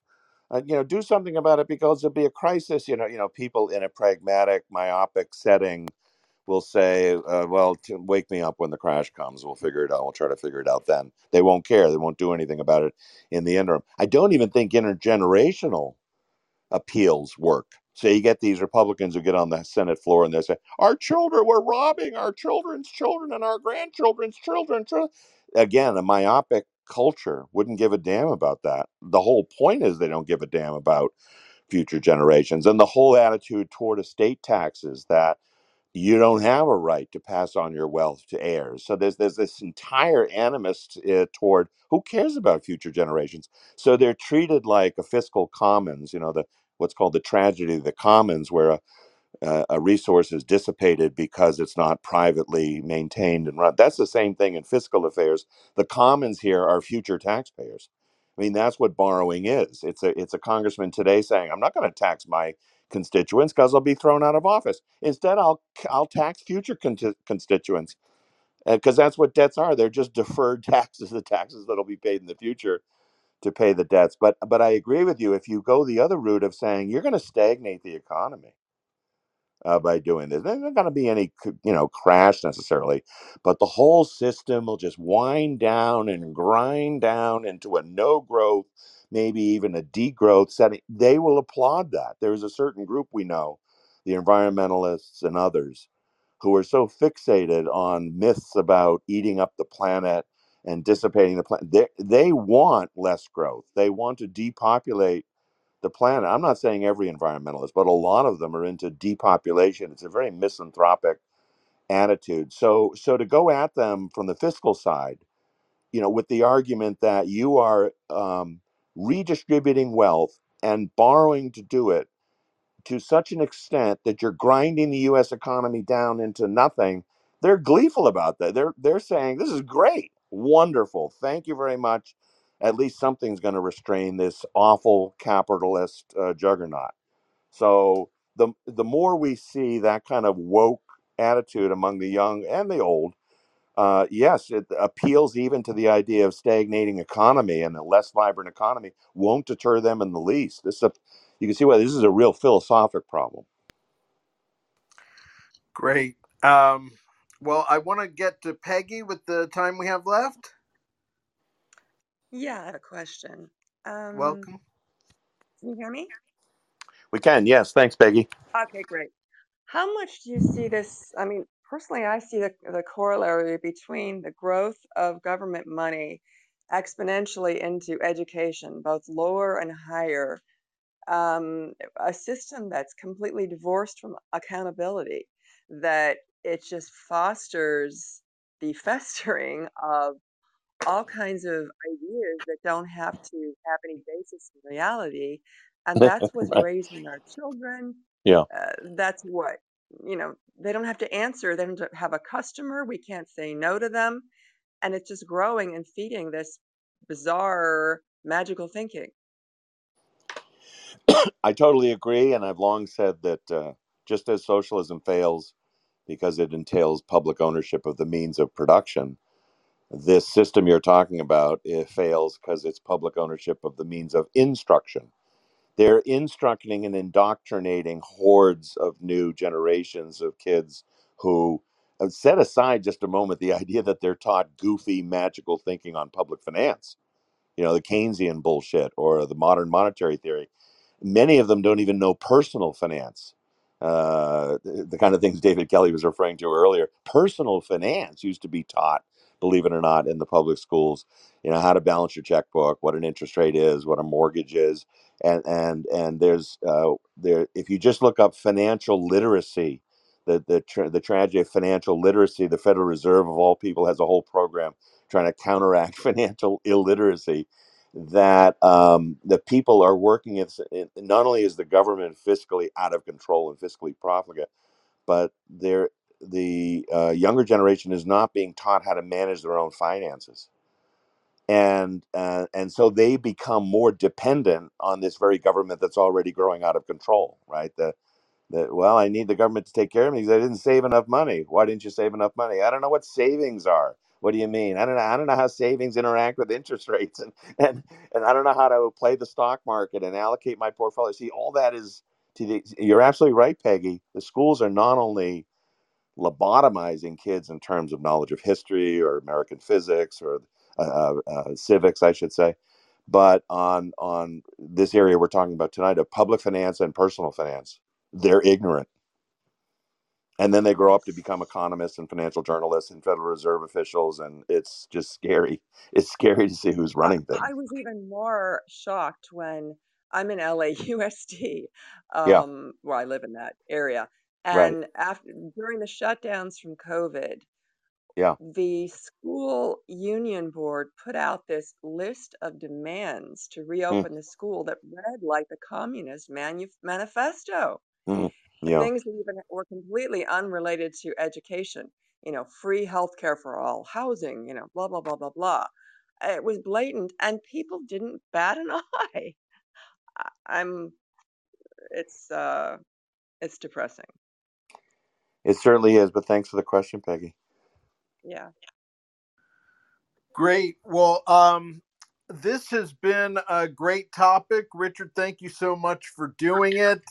[SPEAKER 1] Uh, you know, do something about it because there'll be a crisis. You know, you know, people in a pragmatic, myopic setting will say, uh, "Well, t- wake me up when the crash comes. We'll figure it out. We'll try to figure it out then." They won't care. They won't do anything about it in the interim. I don't even think intergenerational appeals work. So you get these Republicans who get on the Senate floor and they say, "Our children, we're robbing our children's children and our grandchildren's children." chil-" Again, a myopic culture wouldn't give a damn about that. The whole point is they don't give a damn about future generations, and the whole attitude toward estate taxes that you don't have a right to pass on your wealth to heirs. So there's there's this entire animus uh, toward who cares about future generations. So they're treated like a fiscal commons, you know, the what's called the tragedy of the commons, where a, a, a resource is dissipated because it's not privately maintained and run. That's the same thing in fiscal affairs. The commons here are future taxpayers. I mean, that's what borrowing is. It's a it's a congressman today saying, "I'm not going to tax my constituents because I'll be thrown out of office. Instead, I'll I'll tax future con- constituents because that's what debts are. They're just *laughs* deferred taxes, the taxes that'll be paid in the future to pay the debts. But but I agree with you. If you go the other route of saying you're going to stagnate the economy uh, by doing this. There's not going to be any, you know, crash necessarily, but the whole system will just wind down and grind down into a no growth, maybe even a degrowth setting. They will applaud that. There's a certain group we know, the environmentalists and others, who are so fixated on myths about eating up the planet and dissipating the planet. They, they want less growth. They want to depopulate the planet. I'm not saying every environmentalist, but a lot of them are into depopulation. It's a very misanthropic attitude. So, so to go at them from the fiscal side, you know, with the argument that you are um, redistributing wealth and borrowing to do it to such an extent that you're grinding the U.S. economy down into nothing, they're gleeful about that. They're they're saying this is great, wonderful, thank you very much. At least something's going to restrain this awful capitalist uh, juggernaut. So the the more we see that kind of woke attitude among the young and the old, uh, yes, it appeals even to the idea of stagnating economy and a less vibrant economy won't deter them in the least. This is a, you can see why this is a real philosophic problem.
[SPEAKER 2] Great. Um, well, I want to get to Peggy with the time we have left.
[SPEAKER 5] Yeah, I have a question. Um,
[SPEAKER 2] Welcome.
[SPEAKER 5] can you hear me?
[SPEAKER 1] We can, yes. Thanks, Peggy.
[SPEAKER 5] Okay, great. How much do you see this? I mean, personally, I see the, the corollary between the growth of government money exponentially into education, both lower and higher, um, a system that's completely divorced from accountability, that it just fosters the *laughs* festering of all kinds of ideas that don't have to have any basis in reality. And that's what's
[SPEAKER 1] Right.
[SPEAKER 5] raising our children.
[SPEAKER 1] Yeah.
[SPEAKER 5] Uh, that's what, you know, they don't have to answer. They don't have a customer. We can't say no to them. And it's just growing and feeding this bizarre magical thinking.
[SPEAKER 1] I totally agree, and I've long said that uh, just as socialism fails because it entails public ownership of the means of production, this system you're talking about it fails because it's public ownership of the means of instruction they're instructing and indoctrinating hordes of new generations of kids who uh, set aside just a moment the idea that they're taught goofy magical thinking on public finance you know the keynesian bullshit or the modern monetary theory. Many of them don't even know personal finance uh, the, the kind of things david kelley was referring to earlier. Personal finance used to be taught believe it or not in the public schools. You know how to balance your checkbook what an interest rate is what a mortgage is and and and there's uh, there if you just look up financial literacy the the tra- the tragedy of financial literacy the federal reserve of all people has a whole program trying to counteract *laughs* financial illiteracy that um, the people are working in, not only is the government fiscally out of control and fiscally profligate, but they're, the uh, younger generation is not being taught how to manage their own finances. And uh, and so they become more dependent on this very government that's already growing out of control, right? The that well i need the government to take care of me because i didn't save enough money. Why didn't you save enough money? I don't know what savings are. What do you mean? I don't know i don't know how savings interact with interest *laughs* rates and and, and i don't know how to play the stock market and allocate my portfolio. See all that is to the you're absolutely right peggy. The schools are not only lobotomizing kids in terms of knowledge of history or american physics or uh, uh, uh civics i should say but on on this area we're talking about tonight of public finance and personal finance they're ignorant. And then they grow up to become economists and financial journalists and Federal Reserve officials, and it's just scary. *laughs* It's scary to see who's running things.
[SPEAKER 5] I was even more shocked when I'm in LAUSD,
[SPEAKER 1] Yeah,
[SPEAKER 5] um, where I live in that area,
[SPEAKER 1] right.
[SPEAKER 5] and after during the shutdowns from COVID,
[SPEAKER 1] Yeah.
[SPEAKER 5] the school union board put out this list of demands to
[SPEAKER 1] Mm,
[SPEAKER 5] reopen the school that read like the Communist manu- Manifesto.
[SPEAKER 1] mm, yeah.
[SPEAKER 5] Things that even were completely unrelated to education. You know, free healthcare for all, housing, you know, blah, blah, blah, blah, blah. It was blatant, and people didn't bat an *laughs* eye. I- I'm, it's, uh, it's depressing.
[SPEAKER 1] It certainly is. But thanks for the question, Peggy.
[SPEAKER 5] Yeah.
[SPEAKER 2] Great. Well, um, this has been a great topic. Richard, thank you so much for doing it.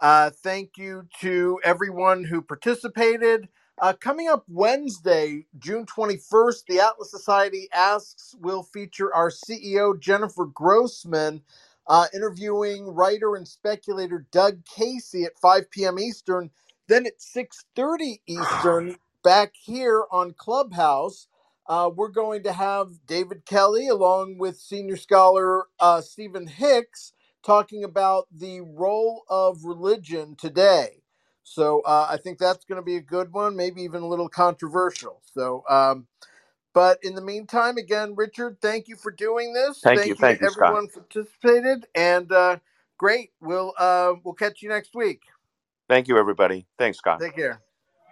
[SPEAKER 2] Uh, thank you to everyone who participated. Uh, coming up Wednesday, June 21st, the Atlas Society Asks will feature our CEO, Jennifer Grossman, uh, interviewing writer and speculator Doug Casey at 5 p.m. Eastern. Then at 6.30 Eastern, back here on Clubhouse, uh, we're going to have David Kelley along with senior scholar uh, Stephen Hicks talking about the role of religion today. So uh, I think that's going to be a good one, maybe even a little controversial. So, um, but in the meantime, again, Richard, thank you for doing this.
[SPEAKER 1] Thank
[SPEAKER 2] Thank
[SPEAKER 1] you. Thank you,
[SPEAKER 2] everyone who participated, and uh, great. We'll uh, we'll catch you next week.
[SPEAKER 1] Thank you, everybody. Thanks, Scott.
[SPEAKER 2] Take care.